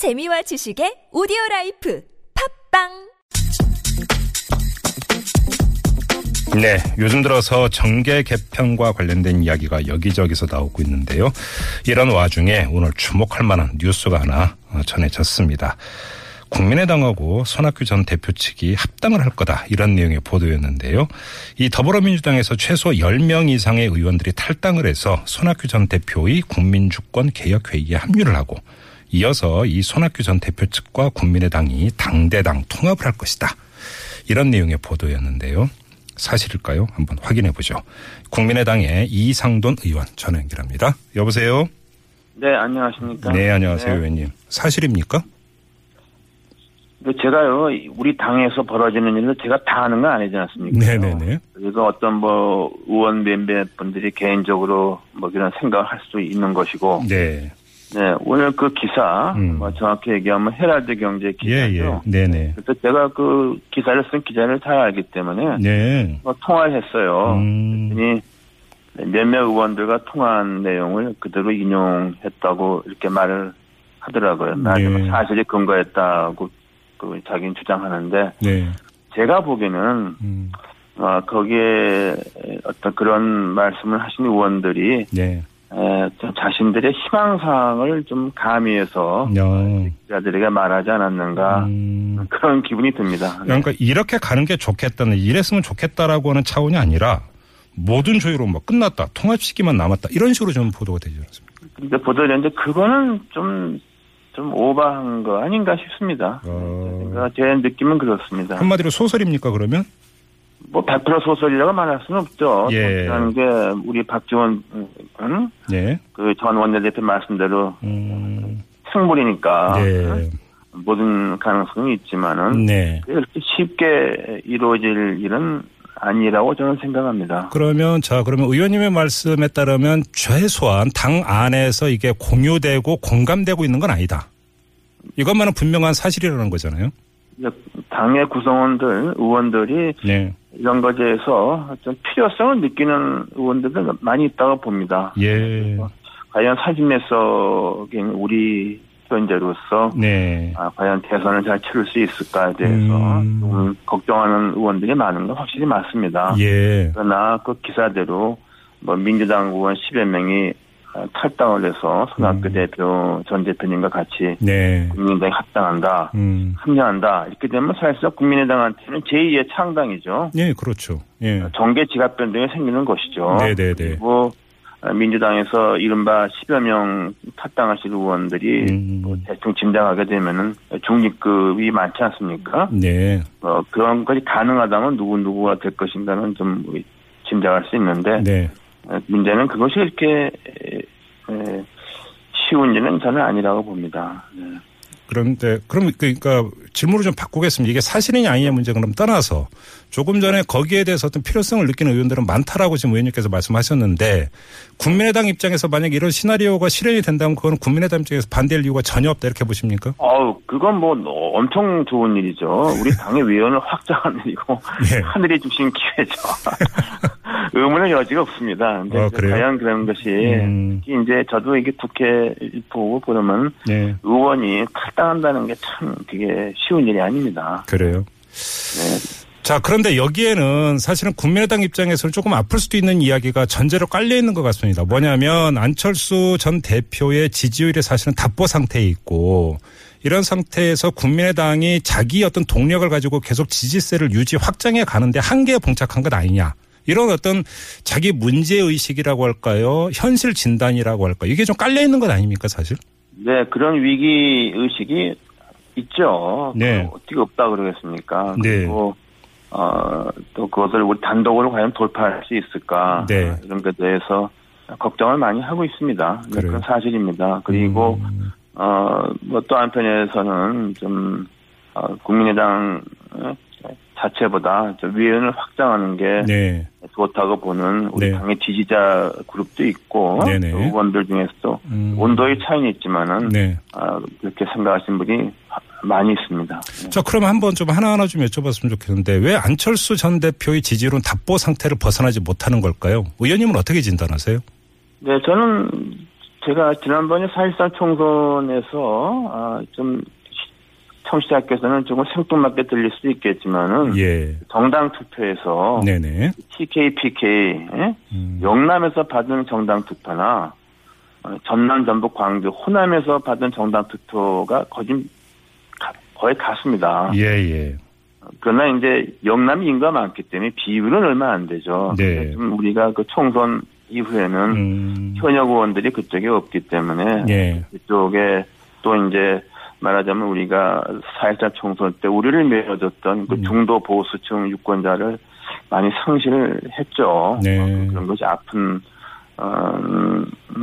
재미와 지식의 오디오 life 팟빵 네, 요즘 들어서 정계 개편과 관련된 이야기가 여기저기서 나오고 있는데요. 이런 와중에 오늘 주목할 만한 뉴스가 하나 어, 전해졌습니다. 국민의당하고 손학규 전 대표 측이 합당을 할 거다 이런 내용의 보도였는데요. 이 더불어민주당에서 최소 10명 이상의 의원들이 탈당을 해서 손학규 전 대표의 국민주권 개혁회의에 합류를 하고 이어서 이 손학규 전 대표 측과 국민의당이 당대당 통합을 할 것이다. 이런 내용의 보도였는데요. 사실일까요? 한번 확인해 보죠. 국민의당의 이상돈 의원 전화 연결합니다. 여보세요? 네, 안녕하십니까. 네, 안녕하세요, 네. 의원님. 사실입니까? 그 제가요, 우리 당에서 벌어지는 일을 제가 다 하는 건 아니지 않습니까? 네네네. 그래서 어떤 뭐, 의원 몇몇 분들이 개인적으로 뭐 그런 생각을 할 수 있는 것이고, 네. 네, 오늘 그 기사, 음. 뭐 정확히 얘기하면 헤랄드 경제 예, 기사죠. 예. 네네. 그래서 제가 그 기사를 쓴 기자를 잘 알기 때문에, 네. 뭐 통화를 했어요. 음. 그랬더니 몇몇 의원들과 통화한 내용을 그대로 인용했다고 이렇게 말을 하더라고요. 네. 사실에 근거했다고 그 자기는 주장하는데 네. 제가 보기에는 음. 어, 거기에 어떤 그런 말씀을 하신 의원들이 네. 자신들의 희망사항을 좀 가미해서 어. 기자들에게 말하지 않았는가 음. 그런 기분이 듭니다. 네. 그러니까 이렇게 가는 게 좋겠다는 이랬으면 좋겠다라고 하는 차원이 아니라 모든 조율로 뭐 끝났다 통합 시기만 남았다 이런 식으로 좀 보도가 되지 않습니까? 근데 보도했는데 그거는 좀, 좀 오버한 거 아닌가 싶습니다. 어. 그러니까 제 느낌은 그렇습니다. 한마디로 소설입니까 그러면? 뭐 100% 소설이라고 말할 수는 없죠. 예. 그런 게 우리 박지원 음, 네. 그전 원내대표 말씀대로 음. 생물이니까 네. 모든 가능성이 있지만은 네. 그렇게 쉽게 이루어질 일은 아니라고 저는 생각합니다. 그러면 자 그러면 의원님의 말씀에 따르면 최소한 당 안에서 이게 공유되고 공감되고 있는 건 아니다. 이것만은 분명한 사실이라는 거잖아요. 당의 구성원들, 의원들이 네. 이런 것에 대해서 좀 필요성을 느끼는 의원들도 많이 있다고 봅니다. 예. 과연 사진에서인 우리 현재로서 네. 아, 과연 대선을 잘 치를 수 있을까에 대해서 음. 좀 걱정하는 의원들이 많은 건 확실히 맞습니다. 예. 그러나 그 기사대로 뭐 민주당 의원 10여 명이 아, 탈당을 해서 손학규 음. 대표 전 대표님과 같이 네. 국민의당에 합당한다, 음. 합류한다 이렇게 되면 사실상 국민의당한테는 제2의 창당이죠. 예, 그렇죠. 예. 정계 지갑 변동이 생기는 것이죠. 네네네. 그리고 민주당에서 이른바 10여 명 탈당하실 의원들이 음. 뭐 대충 짐작하게 되면은 중립급이 많지 않습니까? 네. 어, 그런 것이 가능하다면 누구 누구가 될 것인가는 좀 짐작할 수 있는데 네. 어, 문제는 그것이 이렇게 쉬운 일은 저는 아니라고 봅니다. 네. 그런데 그럼 그러니까 질문을 좀 바꾸겠습니다. 이게 사실이냐 아니냐 문제 그럼 떠나서 조금 전에 거기에 대해서 어떤 필요성을 느끼는 의원들은 많다라고 지금 의원님께서 말씀하셨는데 국민의당 입장에서 만약 이런 시나리오가 실현이 된다면 그건 국민의당 입장에서 반대할 이유가 전혀 없다 이렇게 보십니까? 어우, 그건 뭐 엄청 좋은 일이죠. 우리 당의 위원을 확장하는 일이고 예. 하늘이 주신 기회죠. 의문의 여지가 없습니다. 근데 어? 과연 그런 것이 음. 특히 이제 저도 이게 국회 보고 보면 네. 의원이 탈당한다는 게참 그게 쉬운 일이 아닙니다. 그래요. 네. 자, 그런데 여기에는 사실은 국민의당 입장에서는 조금 아플 수도 있는 이야기가 전제로 깔려 있는 것 같습니다. 뭐냐면 안철수 전 대표의 지지율이 사실은 답보 상태에 있고 이런 상태에서 국민의당이 자기 어떤 동력을 가지고 계속 지지세를 유지 확장해 가는데 한계에 봉착한 것 아니냐. 이런 어떤 자기 문제의식이라고 할까요? 현실 진단이라고 할까요? 이게 좀 깔려 있는 것 아닙니까, 사실? 네, 그런 위기 의식이 있죠. 네. 그 어떻게 없다 그러겠습니까? 네. 그리고 어, 또 그것을 우리 단독으로 과연 돌파할 수 있을까? 네. 이런 것에 대해서 걱정을 많이 하고 있습니다. 네? 그건 사실입니다. 그리고 음, 어, 뭐 또 한편에서는 좀 어, 국민의당 자체보다 좀 위원을 확장하는 게 네. 좋다고 보는 우리 네. 당의 지지자 그룹도 있고 네네. 또 의원들 중에서도 음. 온도의 차이는 있지만은 네. 아, 그렇게 생각하시는 분이 많이 있습니다. 네. 자, 그럼 한번 좀 하나하나 좀 여쭤봤으면 좋겠는데 왜 안철수 전 대표의 지지율은 답보 상태를 벗어나지 못하는 걸까요? 의원님은 어떻게 진단하세요? 네, 저는 제가 지난번에 4.13 총선에서, 아, 좀, 청취자께서는 조금 생뚱맞게 들릴 수도 있겠지만은, 예. 정당 투표에서, 네네. TK, PK, 예? 음. 영남에서 받은 정당 투표나, 어, 전남, 전북, 광주, 호남에서 받은 정당 투표가 거의, 가- 거의 같습니다. 예, 예. 그러나 이제 영남이 인구가 많기 때문에 비율은 얼마 안 되죠. 네. 좀 우리가 그 총선 이후에는 음. 현역 의원들이 그쪽에 없기 때문에 예. 그쪽에 또 이제 말하자면 우리가 4.14 총선 때 우리를 밀어줬던 그 음. 중도 보수층 유권자를 많이 상실을 했죠. 네. 어, 그런 것이 아픈 어,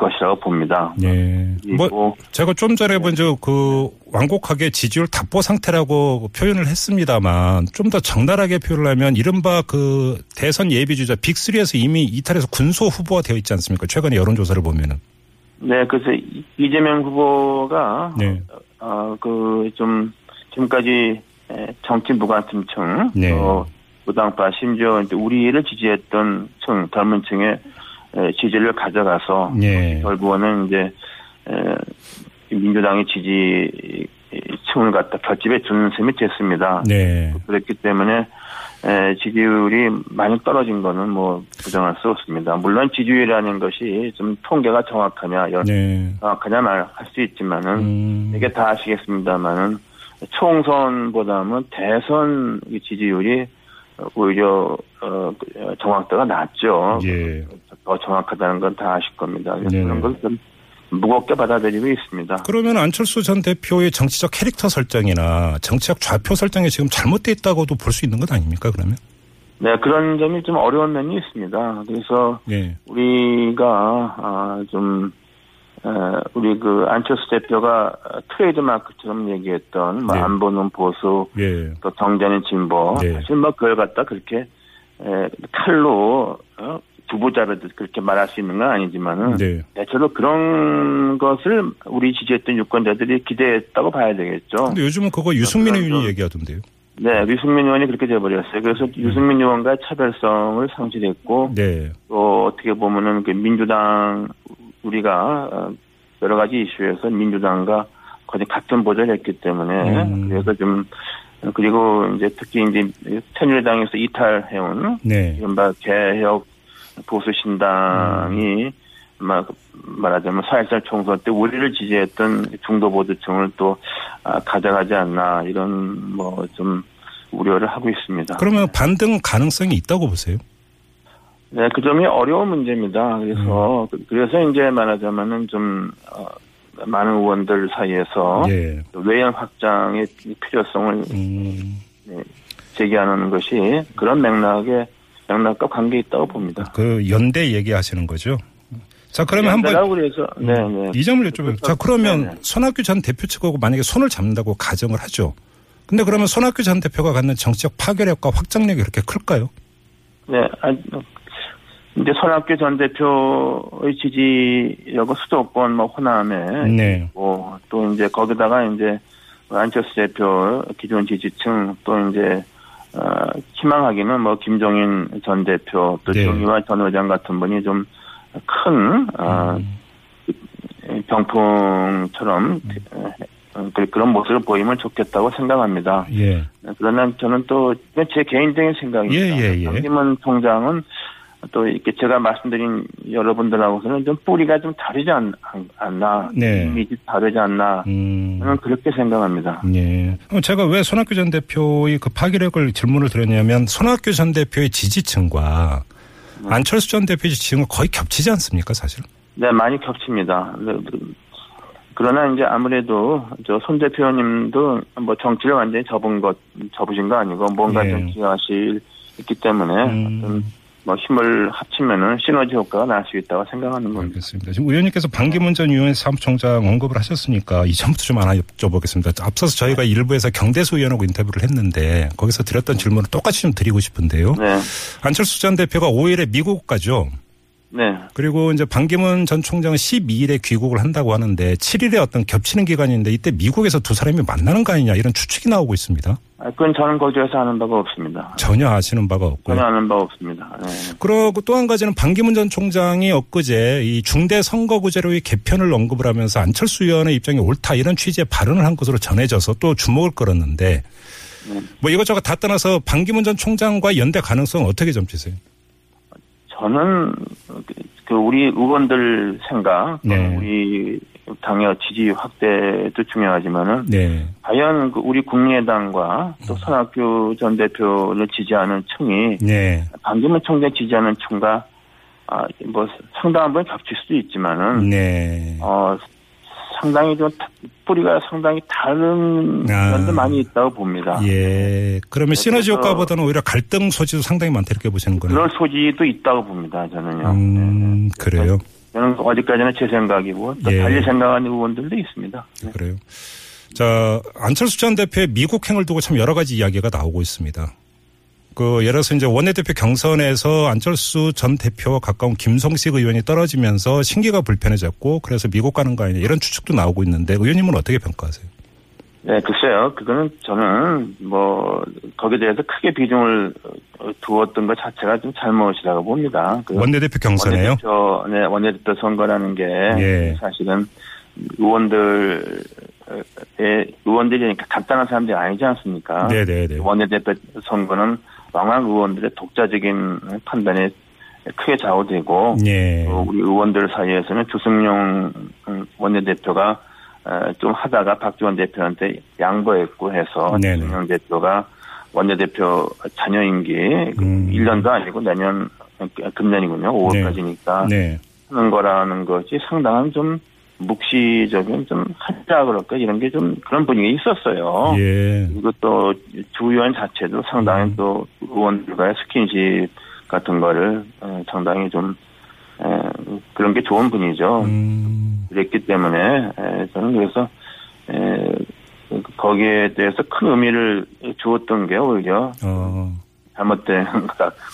것이라고 봅니다. 예. 뭐 제가 좀 전에 먼저 그 완곡하게 지지율 답보 상태라고 표현을 했습니다만 좀 더 적나라하게 표현을 하면 이른바 그 대선 예비주자 빅3에서 이미 이탈해서 군소 후보가 되어 있지 않습니까? 최근에 여론조사를 보면은. 네, 그래서 이- 이재명 후보가 네. 어, 그, 좀, 지금까지 에, 정치 무관심층, 네. 어, 무당파, 심지어 이제 우리를 지지했던 층, 젊은 층의 에, 지지를 가져가서 예. 결국은 이제 에, 민주당의 지지 층을 갖다 결집해 주는 셈이 됐습니다. 네. 그렇기 때문에 에, 지지율이 많이 떨어진 거는 뭐 부정할 수 없습니다. 물론 지지율이라는 것이 좀 통계가 정확하냐, 연- 네. 정확하냐 말할 수 있지만은 음. 이게 다 아시겠습니다만은 총선보다는 대선 이 지지율이 오히려 어, 그, 정확도가 낮죠. 예. 더 정확하다는 건 다 아실 겁니다. 네네. 그런 걸좀 무겁게 받아들이고 있습니다. 그러면 안철수 전 대표의 정치적 캐릭터 설정이나 정치적 좌표 설정이 지금 잘못돼 있다고도 볼 수 있는 것 아닙니까? 그러면? 네, 그런 점이 좀 어려운 면이 있습니다. 그래서 예. 우리가 아, 좀 에, 우리 그 안철수 대표가 트레이드 마크처럼 얘기했던 뭐 네. 안보는 보수 예. 또 정제는 진보. 네. 사실 뭐 그걸 갖다 그렇게 에, 칼로 어, 두부자르듯 그렇게 말할 수 있는 건 아니지만은 네. 대체로 그런 것을 우리 지지했던 유권자들이 기대했다고 봐야 되겠죠. 근데 요즘은 그거 유승민 의원이 좀- 얘기하던데요. 네, 유승민 의원이 그렇게 돼버렸어요. 그래서 유승민 의원과 차별성을 상실했고 네. 또 어떻게 보면은 그 민주당 우리가 어, 여러 가지 이슈에서 민주당과 거의 같은 보좌를 했기 때문에 음. 그래서 좀 그리고 이제 특히 이제 새누리당에서 이탈해온 네. 이른바 개혁 보수 신당이 음. 막 말하자면 4.14 총선 때 우리를 지지했던 중도 보수층을 또 아, 가져가지 않나 이런 뭐 좀 우려를 하고 있습니다. 그러면 반등 가능성이 있다고 보세요? 네, 그 점이 어려운 문제입니다. 그래서 음. 그래서 이제 말하자면은 좀 어, 많은 의원들 사이에서 예. 외연 확장의 필요성을 음, 제기하는 것이 그런 맥락에 맥락과 관계 있다고 봅니다. 그 연대 얘기하시는 거죠? 자, 그러면 한번 연대라고 그래서 네, 네. 이 점을 여쭤볼게요. 자, 그러면 네네. 손학규 전 대표 측하고 만약에 손을 잡는다고 가정을 하죠. 근데 그러면 손학규 전 대표가 갖는 정치적 파괴력과 확장력이 그렇게 클까요? 네, 아, 이제 손학규 전 대표의 지지력은 수도권, 뭐 호남에 네. 있고 또 이제 거기다가 이제 안철수 대표 기존 지지층 또 이제 어, 희망하기는 뭐 김종인 전 대표 또 네. 정의화 전 의장 같은 분이 좀큰 어, 음. 병풍처럼 어, 그- 그런 모습을 보이면 좋겠다고 생각합니다. 예. 그러나 저는 또 제 개인적인 생각입니다. 예, 예, 예. 강기문 총장은 또 이렇게 제가 말씀드린 여러분들하고서는 좀 뿌리가 좀 다르지 않, 나 네. 이미지 다르지 않나 음. 저는 그렇게 생각합니다. 예. 그럼 제가 왜 손학규 전 대표의 그 파괴력을 질문을 드렸냐면 손학규 전 대표의 지지층과 안철수 전 대표의 지지층은 거의 겹치지 않습니까, 사실? 네, 많이 겹칩니다. 네, 그- 그러나 이제 아무래도 저 손 대표님도 뭐 정치를 완전히 접은 것, 접으신 거 아니고 뭔가 예. 좀 기여하실 있기 때문에 음. 뭐 힘을 합치면은 시너지 효과가 날 수 있다고 생각하는 겁니다. 알겠습니다. 지금 의원님께서 반기문 전 유엔 사무총장 언급을 하셨으니까 이 점부터 좀 하나 여쭤보겠습니다. 앞서서 저희가 일부에서 경대수 의원하고 인터뷰를 했는데 거기서 드렸던 질문을 똑같이 좀 드리고 싶은데요. 네. 안철수 전 대표가 5일에 미국 가죠. 네. 그리고 이제 반기문 전 총장은 12일에 귀국을 한다고 하는데 7일에 어떤 겹치는 기간인데 이때 미국에서 두 사람이 만나는 거 아니냐 이런 추측이 나오고 있습니다. 아, 그건 저는 거기에서 아는 바가 없습니다. 전혀 아시는 바가 없고요. 전혀 아는 바 없습니다. 네. 그리고 또 한 가지는 반기문 전 총장이 엊그제 이 중대 선거구제로의 개편을 언급을 하면서 안철수 의원의 입장이 옳다 이런 취지의 발언을 한 것으로 전해져서 또 주목을 끌었는데 뭐 이것저것 다 떠나서 반기문 전 총장과 연대 가능성 어떻게 점치세요? 저는 그 우리 의원들 생각, 네. 우리 당의 지지 확대도 중요하지만은 네. 과연 그 우리 국민의당과 또 손학규 전 대표를 지지하는 층이 네. 반기문 총장 지지하는 층과 아, 뭐 상당한 부분 겹칠 수도 있지만은 네. 어 상당히 좀 다- 뿌리가 상당히 다른 아. 면도 많이 있다고 봅니다. 예. 그러면 시너지 효과보다는 오히려 갈등 소지도 상당히 많다 이렇게 보시는 거네요. 그럴 소지도 있다고 봅니다. 저는요. 음, 그래요. 저는 어디까지나 제 생각이고 또 예. 달리 생각하는 의원들도 있습니다. 네. 그래요. 자, 안철수 전 대표의 미국행을 두고 참 여러 가지 이야기가 나오고 있습니다. 그, 예를 들어서 이제 원내대표 경선에서 안철수 전 대표와 가까운 김성식 의원이 떨어지면서 신기가 불편해졌고 그래서 미국 가는 거 아니냐 이런 추측도 나오고 있는데 의원님은 어떻게 평가하세요? 네, 글쎄요. 그거는 저는 뭐 거기에 대해서 크게 비중을 어, 두었던 것 자체가 좀 잘못이라고 봅니다. 그 원내대표 경선에요? 원내대표, 네, 원내대표 선거라는 게 예. 사실은 의원들의 의원들이 간단한 사람들이 아니지 않습니까? 네네네. 원내대표 선거는 왕왕 의원들의 독자적인 판단에 크게 좌우되고 예. 어, 우리 의원들 사이에서는 주승용 음, 원내대표가 어, 좀 하다가 박지원 대표한테 양보했고 해서 네네. 주승용 대표가 원내대표 자녀 임기 음. 1년도 아니고 내년 어, 금년이군요. 5월까지니까 네. 하는 거라는 것이 상당한 좀 묵시적인 좀 하자 그럴까 이런 게 좀 그런 분위기 있었어요. 예. 그리고 또 주의원 자체도 상당히 음. 또 의원들과의 스킨십 같은 거를 어, 상당히 좀 에, 그런 게 좋은 분이죠. 음. 그랬기 때문에 에, 저는 그래서 에, 거기에 대해서 큰 의미를 주었던 게 오히려 어. 잘못된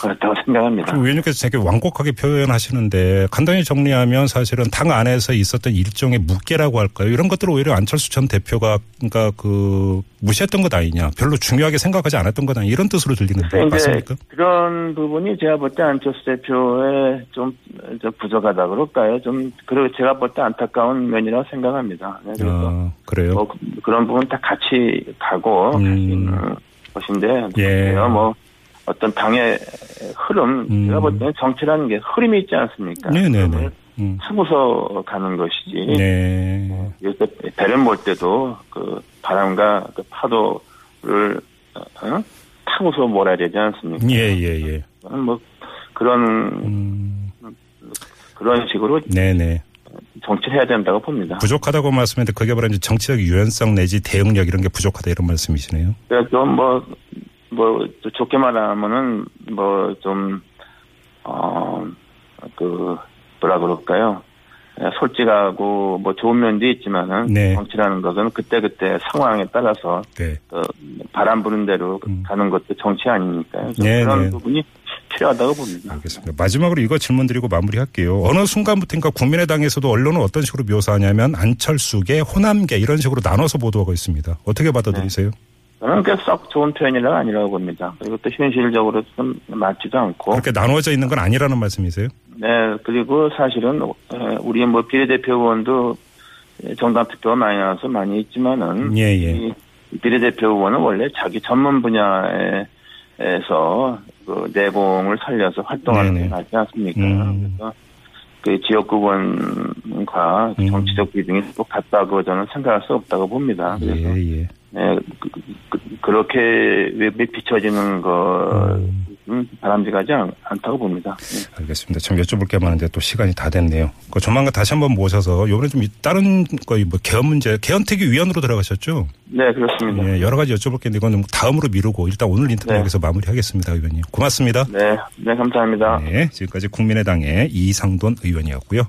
거였다고 생각합니다. 좀 의원님께서 되게 완곡하게 표현하시는데 간단히 정리하면 사실은 당 안에서 있었던 일종의 묵계라고 할까요? 이런 것들을 오히려 안철수 전 대표가 그러니까 그 무시했던 것 아니냐, 별로 중요하게 생각하지 않았던 것 아니냐 이런 뜻으로 들리는데 맞습니까? 그런 부분이 제가 볼 때 안철수 대표의 좀, 좀 부족하다 그럴까요? 좀 그리고 제가 볼 때 안타까운 면이라고 생각합니다. 네, 그래서 아, 그래요. 뭐 그- 그런 부분 다 같이 가고 음. 것인데 예. 글쎄요, 뭐 어떤 당의 흐름 음. 제가 볼 때는 정치라는 게 흐름이 있지 않습니까? 네네네. 그걸 음. 타고서 가는 것이지. 네. 요새 배를 몰 때도 그 바람과 그 파도를 어? 타고서 몰아야 되지 않습니까? 예, 예, 예. 뭐 그런 음. 그런 식으로 네네. 정치를 해야 된다고 봅니다. 부족하다고 말씀했는데 그게 바로 이제 정치적 유연성 내지 대응력 이런 게 부족하다 이런 말씀이시네요. 그래서 좀뭐 뭐 좋게 말하면은 뭐 좀 어 그 뭐라 그럴까요? 예, 솔직하고 뭐 좋은 면도 있지만은 네. 정치라는 것은 그때 그때 상황에 따라서 네. 그 바람 부는 대로 음. 가는 것도 정치 아닙니까요? 좀 네, 그런 네. 부분이 필요하다고 봅니다. 알겠습니다. 마지막으로 이거 질문 드리고 마무리할게요. 어느 순간부터인가 국민의당에서도 언론은 어떤 식으로 묘사하냐면 안철수계, 호남계 이런 식으로 나눠서 보도하고 있습니다. 어떻게 받아들이세요? 저는 그썩 좋은 표현이라 아니라고 봅니다. 그리고 또 현실적으로 좀 맞지도 않고. 그렇게 나누어져 있는 건 아니라는 말씀이세요? 네, 그리고 사실은 어, 우리 뭐 비례대표 의원도 정당 투표가 많이 나와서 많이 있지만은 예, 예. 이 비례대표 의원은 원래 자기 전문 분야에서 그 내공을 살려서 활동하는. 게 맞지 않습니까? 음. 그래서 그 지역구 의원과 음. 정치적 비중이 똑같다고 저는 생각할 수 없다고 봅니다. 그래서 예, 예. 네, 그, 렇게 외부에 비춰지는 것은 바람직하지 않, 않다고 봅니다. 네. 알겠습니다. 참 여쭤볼 게 많은데 또 시간이 다 됐네요. 그 조만간 다시 한번 모셔서 요번에 좀 이- 다른 거의 뭐 개헌 문제, 개헌특위 위원으로 들어가셨죠? 네, 그렇습니다. 예, 여러 가지 여쭤볼 게 있는데 이건 좀 다음으로 미루고 일단 오늘 인터뷰 네. 여기서 마무리하겠습니다, 의원님. 고맙습니다. 네, 네, 감사합니다. 네, 지금까지 국민의당의 이상돈 의원이었고요.